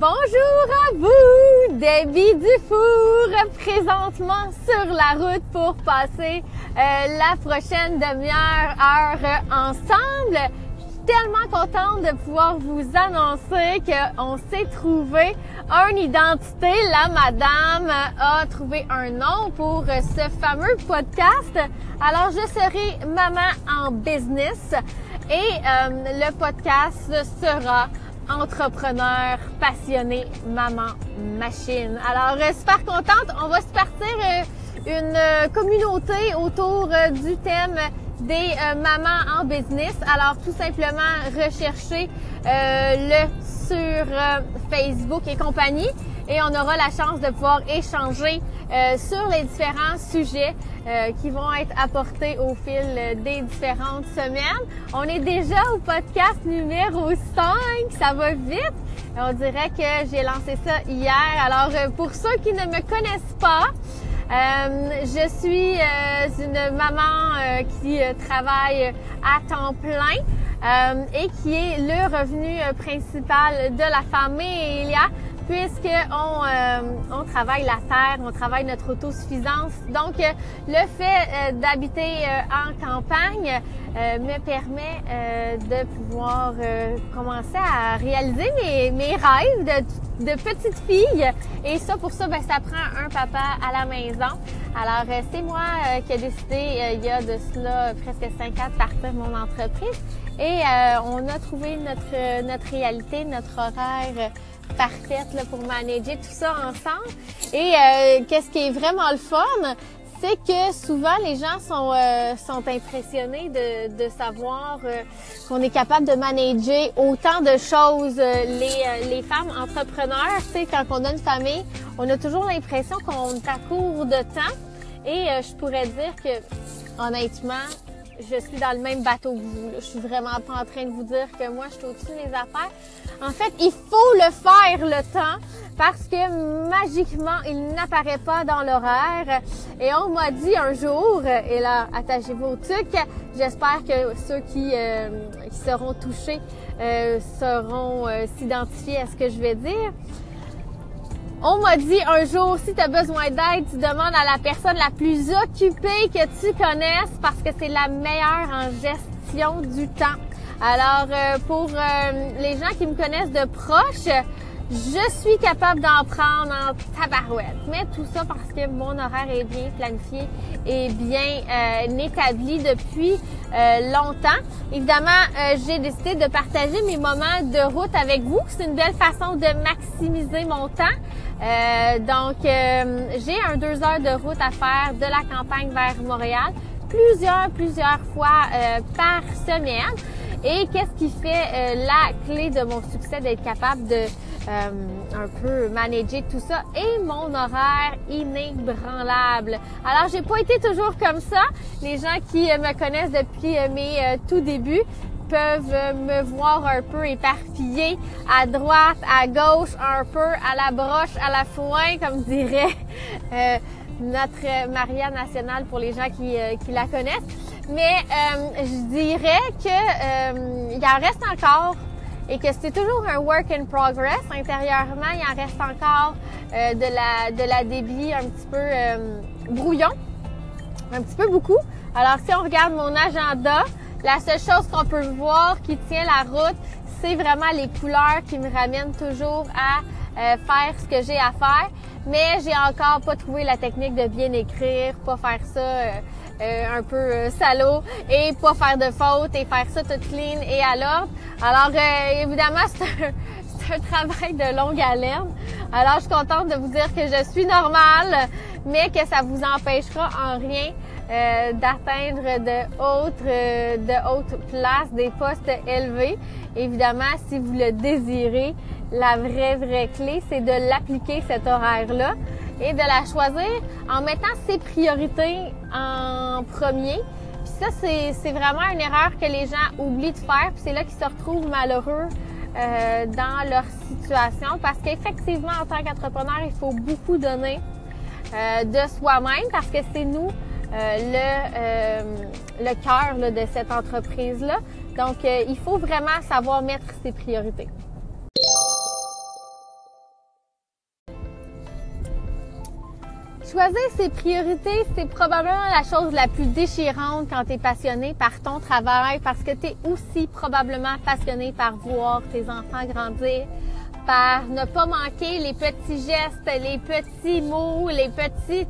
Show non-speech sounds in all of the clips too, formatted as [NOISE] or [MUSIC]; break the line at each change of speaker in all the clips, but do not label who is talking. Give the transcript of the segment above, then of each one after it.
Bonjour à vous, Debbie Dufour, présentement sur la route pour passer euh, la prochaine demi-heure, heure ensemble. Je suis tellement contente de pouvoir vous annoncer qu'on s'est trouvé une identité. La madame a trouvé un nom pour ce fameux podcast. Alors, je serai maman en business et euh, le podcast sera entrepreneur passionné maman machine. Alors euh, super contente, on va se partir euh, une euh, communauté autour du thème des mamans en business. Alors tout simplement rechercher le sur Facebook et compagnie et on aura la chance de pouvoir échanger euh, sur les différents sujets euh, qui vont être apportés au fil des différentes semaines. On est déjà au podcast numéro 5, ça va vite. On dirait que j'ai lancé ça hier. Alors euh, pour ceux qui ne me connaissent pas, je suis une maman qui travaille à temps plein et qui est le revenu principal de la famille. Il y a puisqu'on euh, on travaille la terre, on travaille notre autosuffisance. Donc, euh, le fait euh, d'habiter en campagne me permet de pouvoir commencer à réaliser mes, mes rêves de, de, petite fille. Et ça, pour ça, ben, ça prend un papa à la maison. Alors, c'est moi qui ai décidé, il y a de cela presque cinq ans, de partir mon entreprise. Et on a trouvé notre, notre réalité, notre horaire parfaite pour manager tout ça ensemble. Et euh, qu'est-ce qui est vraiment le fun, c'est que souvent les gens sont, euh, impressionnés de, savoir euh, qu'on est capable de manager autant de choses. les, femmes entrepreneurs, tu quand on a une famille, on a toujours l'impression qu'on est court de temps. Et je pourrais dire que honnêtement, je suis dans le même bateau que vous. Je suis vraiment pas en train de vous dire que moi, je suis au-dessus de mes affaires. En fait, il faut le faire le temps parce que magiquement, il n'apparaît pas dans l'horaire. Et on m'a dit un jour, et là, attachez-vous au truc, j'espère que ceux qui, euh, qui seront touchés euh, seront euh, s'identifier à ce que je vais dire. On m'a dit un jour, si tu as besoin d'aide, tu demandes à la personne la plus occupée que tu connaisses parce que c'est la meilleure en gestion du temps. Alors, euh, pour euh, les gens qui me connaissent de proche, je suis capable d'en prendre en tabarouette. Mais tout ça parce que mon horaire est bien planifié et bien euh, établi depuis longtemps. Évidemment, j'ai décidé de partager mes moments de route avec vous. C'est une belle façon de maximiser mon temps. Euh, donc, euh, j'ai un deux heures de route à faire de la campagne vers Montréal plusieurs, plusieurs fois euh, par semaine. Et qu'est-ce qui fait la clé de mon succès d'être capable de un peu manager tout ça et mon horaire inébranlable. Alors j'ai pas été toujours comme ça. Les gens qui me connaissent depuis mes tout débuts peuvent me voir un peu éparpillée à droite, à gauche, un peu à la broche, à la foin, comme dirait [LAUGHS] euh, notre Maria nationale pour les gens qui, euh, la connaissent. Mais euh, je dirais que il en reste encore et que c'est toujours un work in progress. Intérieurement, il en reste encore de la de la débit un petit peu brouillon, un petit peu beaucoup. Alors si on regarde mon agenda, la seule chose qu'on peut voir qui tient la route, c'est vraiment les couleurs qui me ramènent toujours à euh, faire ce que j'ai à faire. Mais j'ai encore pas trouvé la technique de bien écrire, pas faire ça euh, euh, un peu salaud et pas faire de fautes et faire ça tout clean et à l'ordre. Alors évidemment, [LAUGHS] c'est un, un travail de longue haleine. Alors je suis contente de vous dire que je suis normale, mais que ça vous empêchera en rien euh, d'atteindre de hautes, euh, de hautes places, des postes élevés. Évidemment, si vous le désirez, la vraie, vraie clé, c'est de l'appliquer cet horaire-là et de la choisir en mettant ses priorités en premier. Puis ça, c'est vraiment une erreur que les gens oublient de faire. Puis c'est là qu'ils se retrouvent malheureux euh, dans leur situation parce qu'effectivement, en tant qu'entrepreneur, il faut beaucoup donner euh, de soi-même parce que c'est nous euh, le, euh, le cœur de cette entreprise-là. Donc, euh, il faut vraiment savoir mettre ses priorités. Choisir ses priorités, c'est probablement la chose la plus déchirante quand tu es passionné par ton travail parce que tu es aussi probablement passionné par voir tes enfants grandir, par ne pas manquer les petits gestes, les petits mots, les petites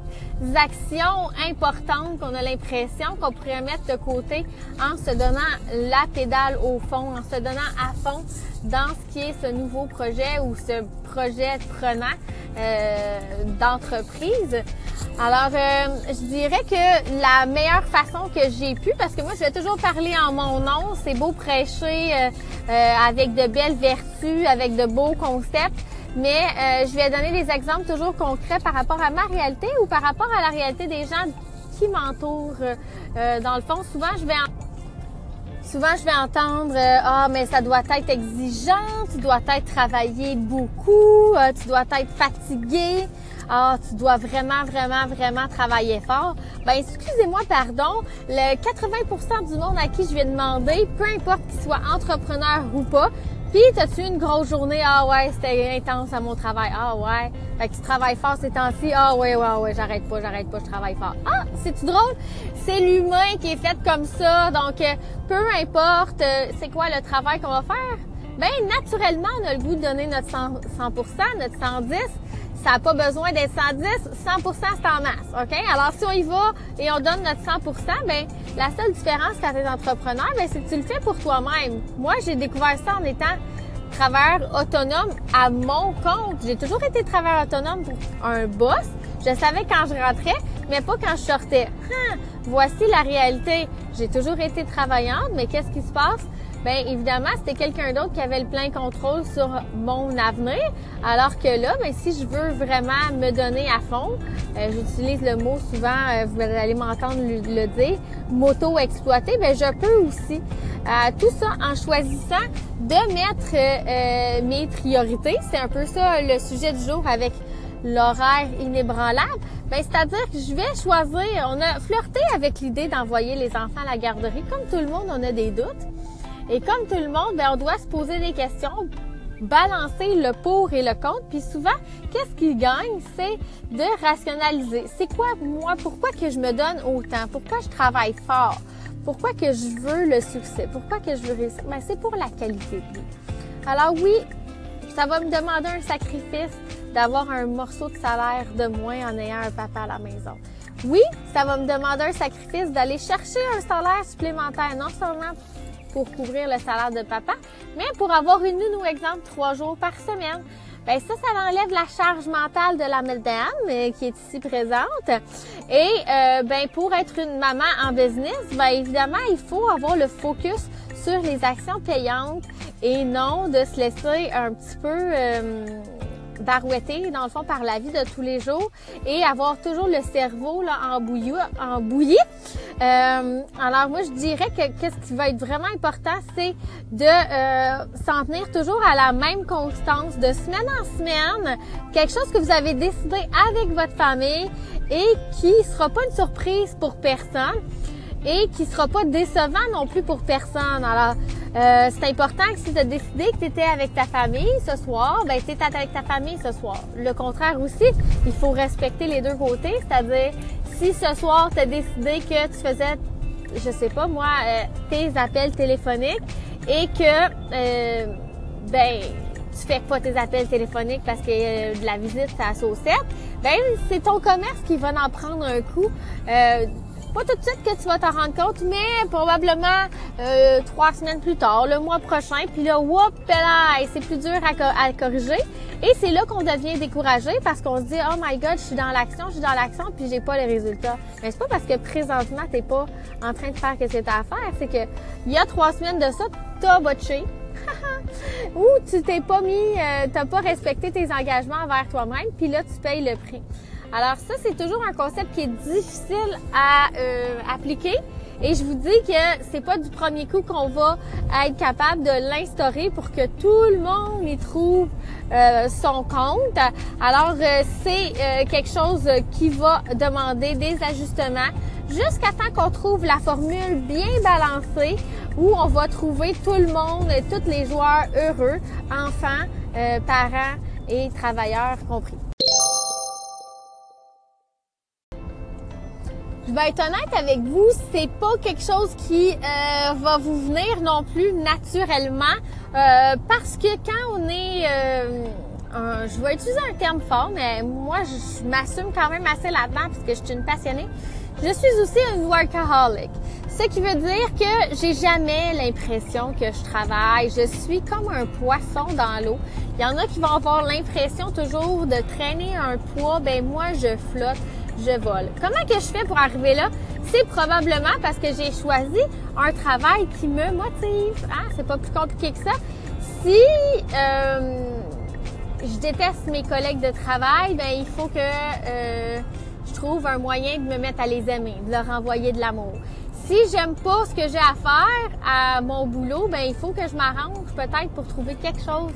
actions importantes qu'on a l'impression qu'on pourrait mettre de côté en se donnant la pédale au fond, en se donnant à fond dans ce qui est ce nouveau projet ou ce projet prenant euh, d'entreprise. Alors, euh, je dirais que la meilleure façon que j'ai pu, parce que moi, je vais toujours parler en mon nom, c'est beau prêcher euh, avec de belles vertus, avec de beaux concepts, mais je vais donner des exemples toujours concrets par rapport à ma réalité ou par rapport à la réalité des gens qui m'entourent. dans le fond, souvent, je vais Souvent, je vais entendre euh, Ah, mais ça doit être exigeant, tu dois être travaillé beaucoup, euh, tu dois être fatigué, ah, tu dois vraiment, vraiment, vraiment travailler fort. Ben, excusez-moi, pardon, le 80% du monde à qui je vais demander, peu importe qu'il soit entrepreneur ou pas, puis, t'as-tu une grosse journée? Ah ouais, c'était intense à mon travail. Ah ouais. Fait que tu travailles fort ces temps-ci. Ah ouais, ouais, ouais, j'arrête pas, j'arrête pas, je travaille fort. Ah, c'est-tu drôle? C'est l'humain qui est fait comme ça. Donc, euh, peu importe euh, c'est quoi le travail qu'on va faire, ben naturellement, on a le goût de donner notre 100, 100% notre 110 ça n'a pas besoin d'être 110, 100% c'est en masse, OK? Alors, si on y va et on donne notre 100% ben la seule différence quand tu es entrepreneur, ben, c'est que tu le fais pour toi-même. Moi, j'ai découvert ça en étant travailleur autonome à mon compte. J'ai toujours été travailleur autonome pour un boss. Je savais quand je rentrais, mais pas quand je sortais. Hein, voici la réalité. J'ai toujours été travaillante, mais qu'est-ce qui se passe? Ben évidemment, c'était quelqu'un d'autre qui avait le plein contrôle sur mon avenir. Alors que là, ben, si je veux vraiment me donner à fond, euh, j'utilise le mot souvent, euh, vous allez m'entendre le, dire, m'auto-exploiter, ben je peux aussi. Euh, tout ça en choisissant de mettre mes priorités. C'est un peu ça le sujet du jour avec l'horaire inébranlable. Ben, c'est-à-dire que je vais choisir, on a flirté avec l'idée d'envoyer les enfants à la garderie. Comme tout le monde, on a des doutes. Et comme tout le monde, ben, on doit se poser des questions, balancer le pour et le contre. Puis souvent, qu'est-ce qui gagne? C'est de rationaliser. C'est quoi, moi, pourquoi que je me donne autant? Pourquoi je travaille fort? Pourquoi que je veux le succès? Pourquoi que je veux réussir? Ben, c'est pour la qualité de vie. Alors oui, ça va me demander un sacrifice d'avoir un morceau de salaire de moins en ayant un papa à la maison. Oui, ça va me demander un sacrifice d'aller chercher un salaire supplémentaire, non seulement pour couvrir le salaire de papa, mais pour avoir une nounou, exemple, trois jours par semaine. Ben ça, ça enlève la charge mentale de la madame euh, qui est ici présente. Et euh, ben pour être une maman en business, ben évidemment, il faut avoir le focus sur les actions payantes et non de se laisser un petit peu euh, barouetter dans le fond par la vie de tous les jours et avoir toujours le cerveau là en bouillie. En bouillie. Euh, alors moi je dirais que qu'est-ce qui va être vraiment important, c'est de euh, s'en tenir toujours à la même constance de semaine en semaine, quelque chose que vous avez décidé avec votre famille et qui sera pas une surprise pour personne et qui sera pas décevant non plus pour personne. Alors, euh, c'est important que si tu as décidé que tu étais avec ta famille ce soir, ben tu es avec ta famille ce soir. Le contraire aussi, il faut respecter les deux côtés, c'est-à-dire si ce soir tu décidé que tu faisais je sais pas moi euh, tes appels téléphoniques et que euh, ben tu fais pas tes appels téléphoniques parce que euh, la visite c'est à saucette, ben c'est ton commerce qui va en prendre un coup. Pas tout de suite que tu vas t'en rendre compte, mais probablement euh, trois semaines plus tard, le mois prochain. Puis là, whoop, là, c'est plus dur à, corriger. Et c'est là qu'on devient découragé parce qu'on se dit, oh my God, je suis dans l'action, je suis dans l'action, puis j'ai pas les résultats. Mais c'est pas parce que présentement t'es pas en train de faire que c'est à faire, c'est que il y a trois semaines de ça, t'as botché. [LAUGHS] ou tu t'es pas mis, euh, t'as pas respecté tes engagements envers toi-même, puis là tu payes le prix. Alors ça, c'est toujours un concept qui est difficile à euh, appliquer. Et je vous dis que c'est pas du premier coup qu'on va être capable de l'instaurer pour que tout le monde y trouve euh, son compte. Alors euh, c'est quelque chose qui va demander des ajustements jusqu'à temps qu'on trouve la formule bien balancée où on va trouver tout le monde, tous les joueurs heureux, enfants, parents et travailleurs compris. Je vais être honnête avec vous, c'est pas quelque chose qui euh, va vous venir non plus naturellement euh, parce que quand on est euh, je vais utiliser un terme fort, mais moi je, m'assume quand même assez là-dedans parce que je suis une passionnée. Je suis aussi une workaholic. Ce qui veut dire que j'ai jamais l'impression que je travaille. Je suis comme un poisson dans l'eau. Il y en a qui vont avoir l'impression toujours de traîner un poids. Ben moi, je flotte je vole. Comment que je fais pour arriver là? C'est probablement parce que j'ai choisi un travail qui me motive. Ah, c'est pas plus compliqué que ça. Si euh, je déteste mes collègues de travail, ben il faut que euh, je trouve un moyen de me mettre à les aimer, de leur envoyer de l'amour. Si j'aime pas ce que j'ai à faire à mon boulot, ben il faut que je m'arrange peut-être pour trouver quelque chose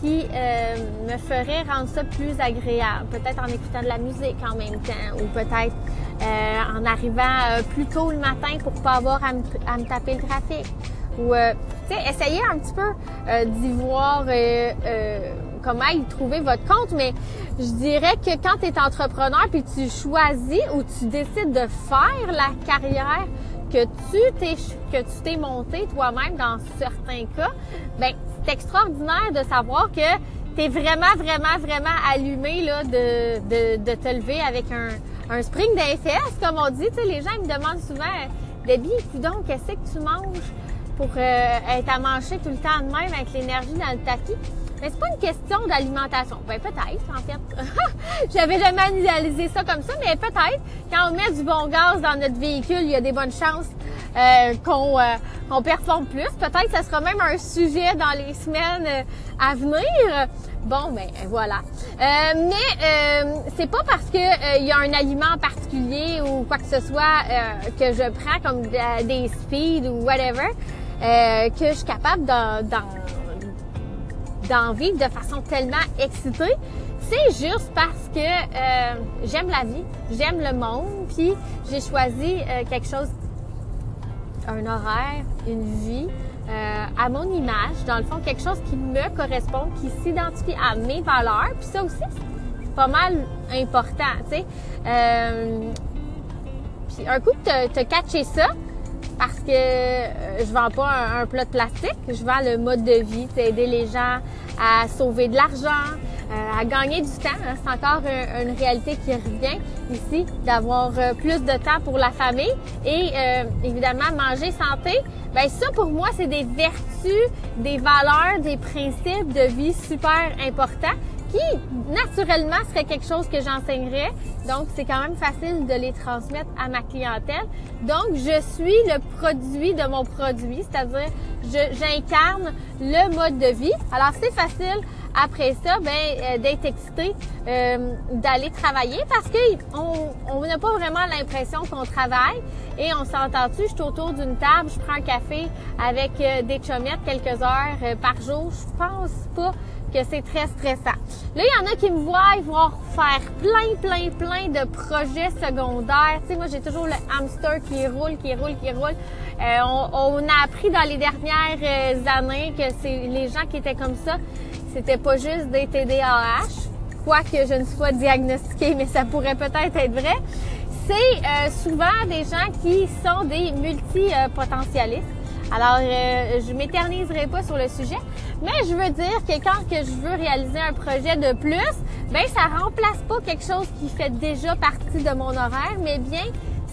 qui euh, me ferait rendre ça plus agréable. Peut-être en écoutant de la musique en même temps ou peut-être euh, en arrivant euh, plus tôt le matin pour pas avoir à me, taper le trafic. Ou, tu sais, essayez un petit peu d'y voir comment y trouver votre compte, mais je dirais que quand tu es entrepreneur puis tu choisis ou tu décides de faire la carrière que tu t'es que tu t'es monté toi-même dans certains cas, ben c'est extraordinaire de savoir que tu es vraiment, vraiment, vraiment allumé là, de, de, de te lever avec un, un spring d'FS, comme on dit. Les gens me demandent souvent, Debbie, donc, qu'est-ce que tu manges pour euh, être à manger tout le temps de même avec l'énergie dans le tapis? Mais c'est pas une question d'alimentation. Ben peut-être, en fait. [LAUGHS] J'avais jamais analysé ça comme ça, mais peut-être. Quand on met du bon gaz dans notre véhicule, il y a des bonnes chances euh, qu'on euh, performe plus. Peut-être que ce sera même un sujet dans les semaines euh, à venir. Bon, ben voilà. Euh, mais euh, c'est pas parce que il y a un aliment particulier ou quoi que ce soit que je prends comme des speed ou whatever que je suis capable d'en vivre de façon tellement excitée. C'est juste parce que j'aime la vie, j'aime le monde, puis j'ai choisi quelque chose un horaire, une vie euh, à mon image, dans le fond, quelque chose qui me correspond, qui s'identifie à mes valeurs. Puis ça aussi, c'est pas mal important, tu sais. Euh, puis un coup t'as catché ça, parce que euh, je vends pas un, plat de plastique, je vends le mode de vie, aider les gens à sauver de l'argent, euh, à gagner du temps. Hein. C'est encore une réalité qui revient ici, d'avoir euh, plus de temps pour la famille et euh, évidemment manger santé. Ben ça pour moi c'est des vertus, des valeurs, des principes de vie super importants qui naturellement serait quelque chose que j'enseignerais. Donc c'est quand même facile de les transmettre à ma clientèle. Donc je suis le produit de mon produit, c'est-à-dire j'incarne le mode de vie. Alors c'est facile après ça, ben euh, d'être excité euh, d'aller travailler parce qu'on on n'a pas vraiment l'impression qu'on travaille et on s'entend-tu, je suis autour d'une table, je prends un café avec euh, des chommettes quelques heures par jour. Je pense pas que c'est très stressant. Là, il y en a qui me voient, ils vont faire plein, plein, plein de projets secondaires. Tu sais, moi, j'ai toujours le hamster qui roule, qui roule, qui roule. on, on, a appris dans les dernières années que c'est les gens qui étaient comme ça, c'était pas juste des TDAH, quoique je ne sois diagnostiquée, mais ça pourrait peut-être être vrai. C'est euh, souvent des gens qui sont des multipotentialistes. Alors, euh, je m'éterniserai pas sur le sujet, mais je veux dire que quand que je veux réaliser un projet de plus, ben ça remplace pas quelque chose qui fait déjà partie de mon horaire, mais bien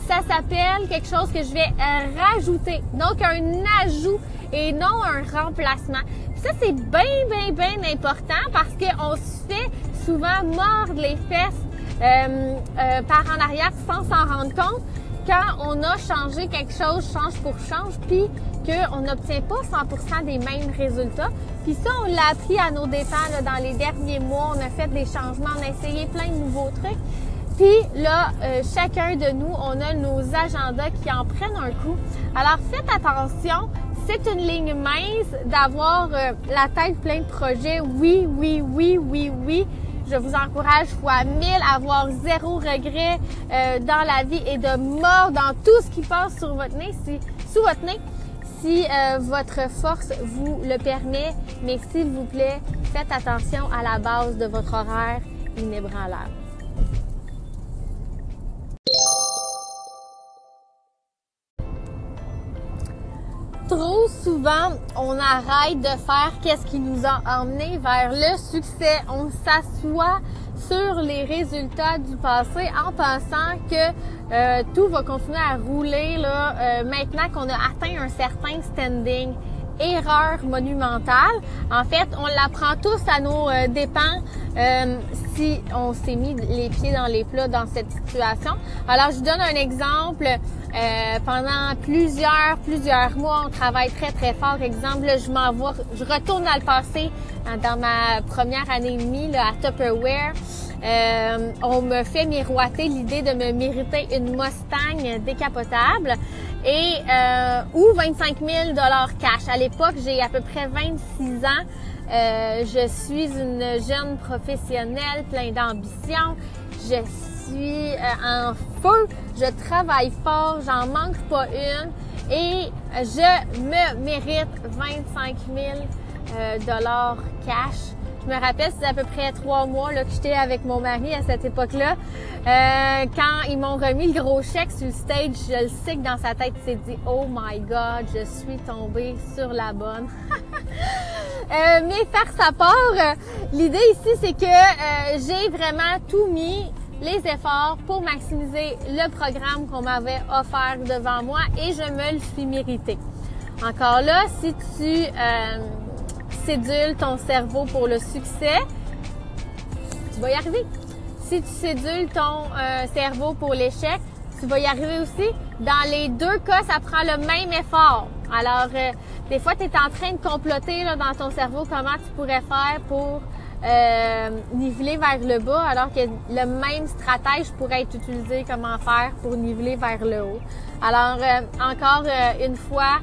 ça s'appelle quelque chose que je vais euh, rajouter. Donc un ajout et non un remplacement. Ça, c'est bien, bien, bien important parce qu'on se fait souvent mordre les fesses euh, euh, par en arrière sans s'en rendre compte quand on a changé quelque chose, change pour change, puis qu'on n'obtient pas 100% des mêmes résultats. Puis ça, on l'a appris à nos dépens dans les derniers mois. On a fait des changements, on a essayé plein de nouveaux trucs. Puis là, euh, chacun de nous, on a nos agendas qui en prennent un coup. Alors faites attention c'est une ligne mince d'avoir euh, la tête pleine de projets. Oui, oui, oui, oui, oui. Je vous encourage fois mille à avoir zéro regret euh, dans la vie et de mort dans tout ce qui passe sur votre nez, sous votre nez, si euh, votre force vous le permet, mais s'il vous plaît, faites attention à la base de votre horaire inébranlable. Trop souvent, on arrête de faire qu'est-ce qui nous a emmené vers le succès. On s'assoit sur les résultats du passé en pensant que euh, tout va continuer à rouler euh, maintenant qu'on a atteint un certain standing. Erreur monumentale. En fait, on l'apprend tous à nos euh, dépens si on s'est mis les pieds dans les plats dans cette situation. Alors, je vous donne un exemple. pendant plusieurs, plusieurs mois, on travaille très, très fort. Exemple, je m'en je retourne dans le passé, dans ma première année et demie là, à Tupperware. Euh, on me fait miroiter l'idée de me mériter une Mustang décapotable et euh, ou 25 000 dollars cash. À l'époque, j'ai à peu près 26 ans. Euh, je suis une jeune professionnelle plein d'ambition. Je suis en feu. Je travaille fort. J'en manque pas une. Et je me mérite 25 000 dollars cash je me rappelle, c'était à peu près trois mois que j'étais avec mon mari à cette époque-là. Euh, quand ils m'ont remis le gros chèque sur le stage, je le sais que dans sa tête, il s'est dit « Oh my God, je suis tombée sur la bonne. [LAUGHS] euh, mais faire sa part, l'idée ici, c'est que euh, j'ai vraiment tout mis les efforts pour maximiser le programme qu'on m'avait offert devant moi et je me le suis mérité. Encore là, si tu... Sédules ton cerveau pour le succès, tu vas y arriver. Si tu sédules ton euh, cerveau pour l'échec, tu vas y arriver aussi. Dans les deux cas, ça prend le même effort. Alors, euh, des fois, tu es en train de comploter dans ton cerveau comment tu pourrais faire pour euh, niveler vers le bas, alors que le même stratège pourrait être utilisé comment faire pour niveler vers le haut. Alors, encore une fois,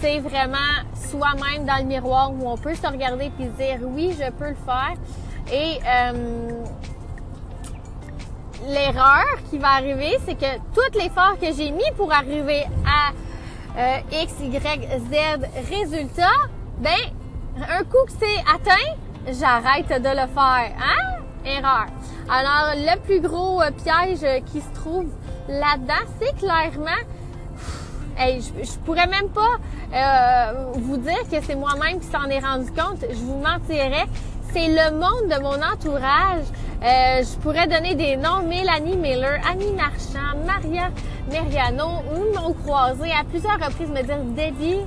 c'est vraiment soi-même dans le miroir où on peut se regarder puis dire oui, je peux le faire. Et euh, l'erreur qui va arriver, c'est que tout l'effort que j'ai mis pour arriver à euh, X, Y, Z résultat, ben, un coup que c'est atteint, j'arrête de le faire. Hein? Erreur. Alors, le plus gros euh, piège qui se trouve là-dedans, c'est clairement Je, je, pourrais même pas euh, vous dire que c'est moi-même qui s'en est rendu compte. Je vous mentirais. C'est le monde de mon entourage. Euh, je pourrais donner des noms. Mélanie Miller, Annie Marchand, Maria Meriano, ou m'ont croisé à plusieurs reprises me dire Debbie,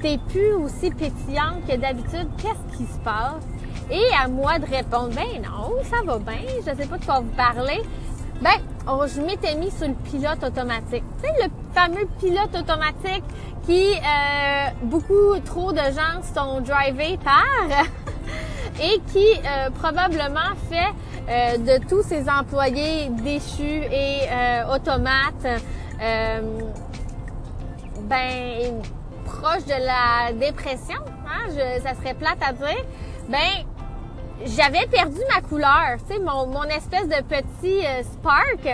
t'es plus aussi pétillante que d'habitude. Qu'est-ce qui se passe? Et à moi de répondre, ben non, ça va bien, je sais pas de quoi vous parlez. Ben, je m'étais mis sur le pilote automatique. Tu sais, le fameux pilote automatique qui, euh, beaucoup trop de gens sont drivés par [LAUGHS] et qui euh, probablement fait euh, de tous ces employés déchus et automates, ben, proche de la dépression, hein, je, ça serait plate à dire, ben, j'avais perdu ma couleur, tu sais, mon, mon espèce de petit euh, spark.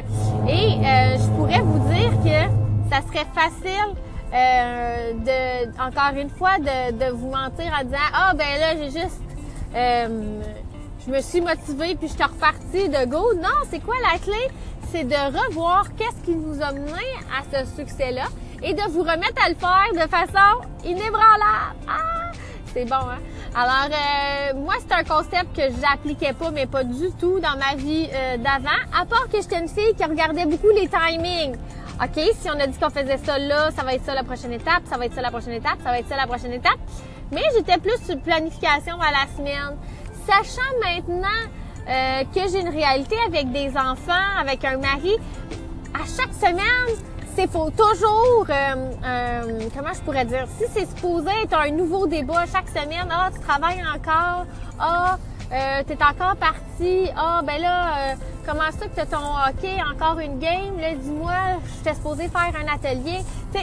Et euh, je pourrais vous dire que ça serait facile euh, de, encore une fois, de, de, vous mentir en disant ah ben là j'ai juste, je me suis motivée puis je suis repartie de go. Non, c'est quoi la clé? C'est de revoir qu'est-ce qui vous a mené à ce succès-là et de vous remettre à le faire de façon inébranlable. Ah, c'est bon, hein? Alors, euh, moi, c'est un concept que j'appliquais pas, mais pas du tout dans ma vie euh, d'avant, à part que j'étais une fille qui regardait beaucoup les timings. OK, si on a dit qu'on faisait ça là, ça va être ça la prochaine étape, ça va être ça la prochaine étape, ça va être ça la prochaine étape. Mais j'étais plus sur planification à la semaine. Sachant maintenant euh, que j'ai une réalité avec des enfants, avec un mari, à chaque semaine, c'est faut toujours, euh, euh, comment je pourrais dire, si c'est supposé être un nouveau débat chaque semaine, ah, tu travailles encore, ah, t'es encore parti, ah, ben là, comment ça que t'as ton hockey, encore une game, là, dis-moi, je t'ai supposé faire un atelier. Tu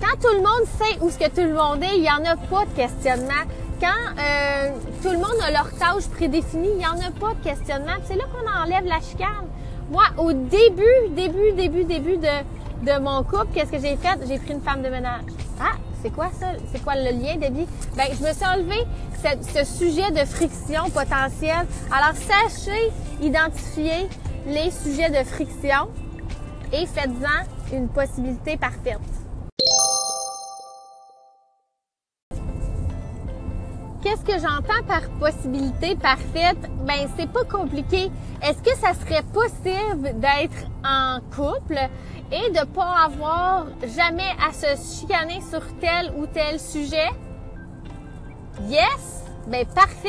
quand tout le monde sait où ce que tout le monde est, il y en a pas de questionnement. Quand euh, tout le monde a leur tâche prédéfinie, il y en a pas de questionnement. C'est là qu'on enlève la chicane. Moi, au début, début, début, début de de mon couple, qu'est-ce que j'ai fait? J'ai pris une femme de ménage. Ah, c'est quoi ça? C'est quoi le lien, Debbie? Ben, je me suis enlevé ce, sujet de friction potentielle. Alors, sachez identifier les sujets de friction et faites-en une possibilité parfaite. qu'est-ce que j'entends par possibilité parfaite? Ben, c'est pas compliqué. Est-ce que ça serait possible d'être en couple et de pas avoir jamais à se chicaner sur tel ou tel sujet? Yes! Ben, parfait!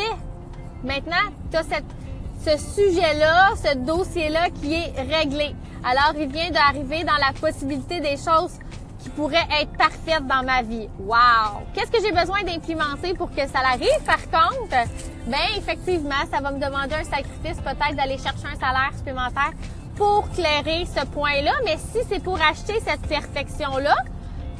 Maintenant, tu as cette, ce sujet-là, ce dossier-là qui est réglé. Alors, il vient d'arriver dans la possibilité des choses qui pourraient être parfaites dans ma vie. Wow! Qu'est-ce que j'ai besoin d'implémenter pour que ça arrive, par contre? Ben, effectivement, ça va me demander un sacrifice, peut-être d'aller chercher un salaire supplémentaire pour clairer ce point-là. Mais si c'est pour acheter cette perfection-là,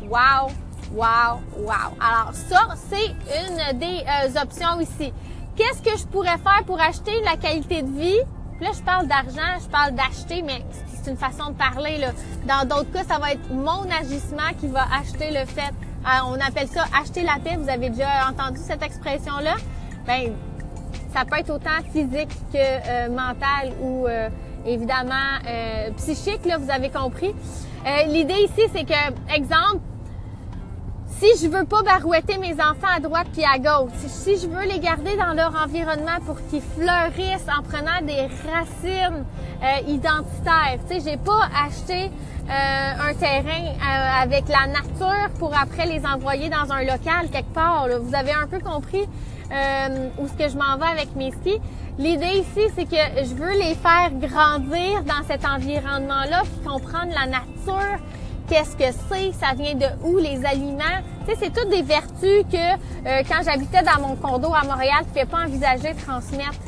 wow! Wow, wow. Alors ça, c'est une des euh, options ici. Qu'est-ce que je pourrais faire pour acheter la qualité de vie? là, je parle d'argent, je parle d'acheter, mais c'est une façon de parler. Dans d'autres cas, ça va être mon agissement qui va acheter le fait. Euh, on appelle ça acheter la paix. Vous avez déjà entendu cette expression-là? Ben, ça peut être autant physique que euh, mental ou évidemment psychique, là, vous avez compris. L'idée ici, c'est que, exemple, si je veux pas barouetter mes enfants à droite puis à gauche, si je veux les garder dans leur environnement pour qu'ils fleurissent en prenant des racines euh, identitaires, tu sais, j'ai pas acheté euh, un terrain euh, avec la nature pour après les envoyer dans un local quelque part. Vous avez un peu compris où ce que je m'en vais avec mes skis. L'idée ici, c'est que je veux les faire grandir dans cet environnement-là, puis comprendre la nature qu'est-ce que c'est, ça vient de où, les aliments. Tu sais, c'est toutes des vertus que euh, quand j'habitais dans mon condo à Montréal, je ne pouvais pas envisager de transmettre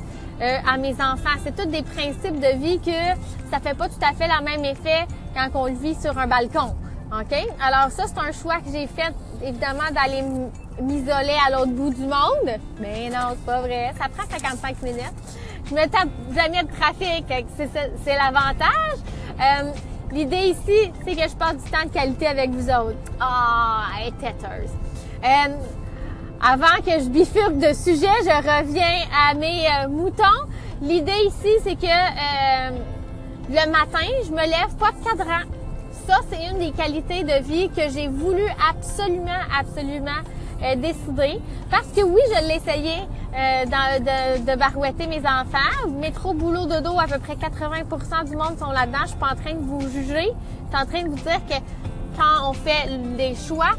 euh, à mes enfants. C'est tous des principes de vie que ça fait pas tout à fait le même effet quand on le vit sur un balcon. Alors ça, c'est un choix que j'ai fait, évidemment, d'aller m'isoler à l'autre bout du monde. Mais non, c'est pas vrai. Ça prend 55 minutes. Je me tape jamais de trafic. C'est l'avantage. Euh, L'idée ici, c'est que je passe du temps de qualité avec vous autres. Ah, oh, têteuse. Euh, avant que je bifurque de sujet, je reviens à mes euh, moutons. L'idée ici, c'est que euh, le matin, je me lève pas de cadran. Ça, c'est une des qualités de vie que j'ai voulu absolument, absolument euh, décider. Parce que oui, je l'ai euh, de, barouetter mes enfants. Métro, boulot, dodo, à peu près 80% du monde sont là-dedans. Je suis pas en train de vous juger. Je suis en train de vous dire que quand on fait des choix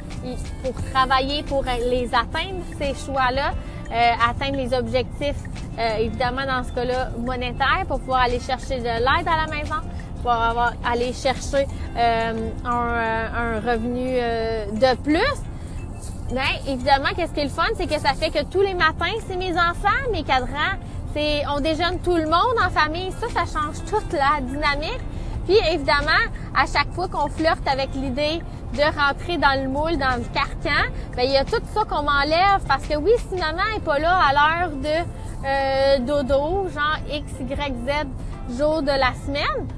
pour travailler, pour les atteindre, ces choix-là, euh, atteindre les objectifs, euh, évidemment dans ce cas-là, monétaires, pour pouvoir aller chercher de l'aide à la maison, pour avoir, aller chercher un, revenu de plus. Ben, évidemment, qu'est-ce qui est le fun, c'est que ça fait que tous les matins, c'est mes enfants, mes cadrans, c'est on déjeune tout le monde en famille. Ça, ça change toute la dynamique. Puis évidemment, à chaque fois qu'on flirte avec l'idée de rentrer dans le moule, dans le carcan, ben il y a tout ça qu'on m'enlève parce que oui, si maman est pas là à l'heure de euh, dodo, genre X, Y, Z jour de la semaine,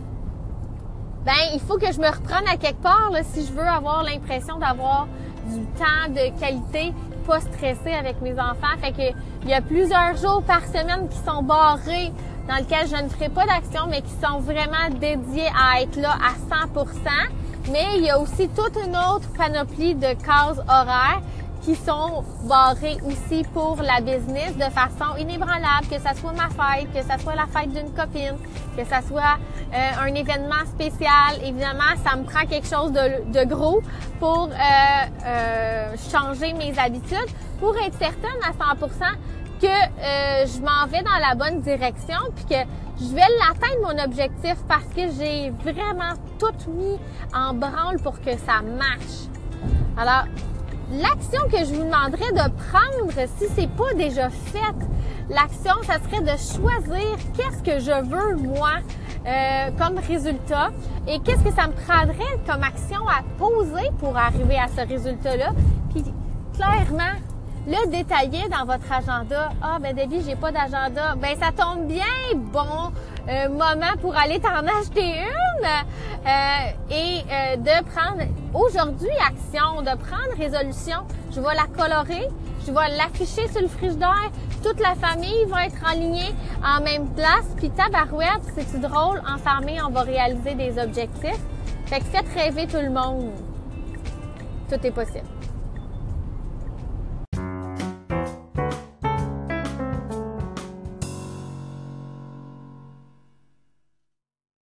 ben il faut que je me reprenne à quelque part là, si je veux avoir l'impression d'avoir du temps de qualité, pas stressé avec mes enfants. Fait que il y a plusieurs jours par semaine qui sont barrés dans lesquels je ne ferai pas d'action, mais qui sont vraiment dédiés à être là à 100% Mais il y a aussi toute une autre panoplie de cases horaires qui sont barrés aussi pour la business de façon inébranlable, que ça soit ma fête, que ça soit la fête d'une copine, que ça soit euh, un événement spécial. Évidemment, ça me prend quelque chose de, gros pour euh, euh, changer mes habitudes, pour être certaine à 100% que je m'en vais dans la bonne direction, puis que je vais l'atteindre mon objectif parce que j'ai vraiment tout mis en branle pour que ça marche. Alors, L'action que je vous demanderais de prendre, si c'est pas déjà fait, l'action, ça serait de choisir qu'est-ce que je veux moi euh, comme résultat et qu'est-ce que ça me prendrait comme action à poser pour arriver à ce résultat-là. Puis clairement, le détailler dans votre agenda. Ah ben Debbie, j'ai pas d'agenda. Ben ça tombe bien. Bon, euh, moment pour aller t'en [LAUGHS] acheter une euh, et euh, de prendre aujourd'hui action, de prendre résolution. Je vais la colorer, je vais l'afficher sur le frigidaire. Toute la famille va être alignée en même place. Puis tabarouette, c'est drôle, en famille, on va réaliser des objectifs. Fait que faites rêver tout le monde. Tout est possible.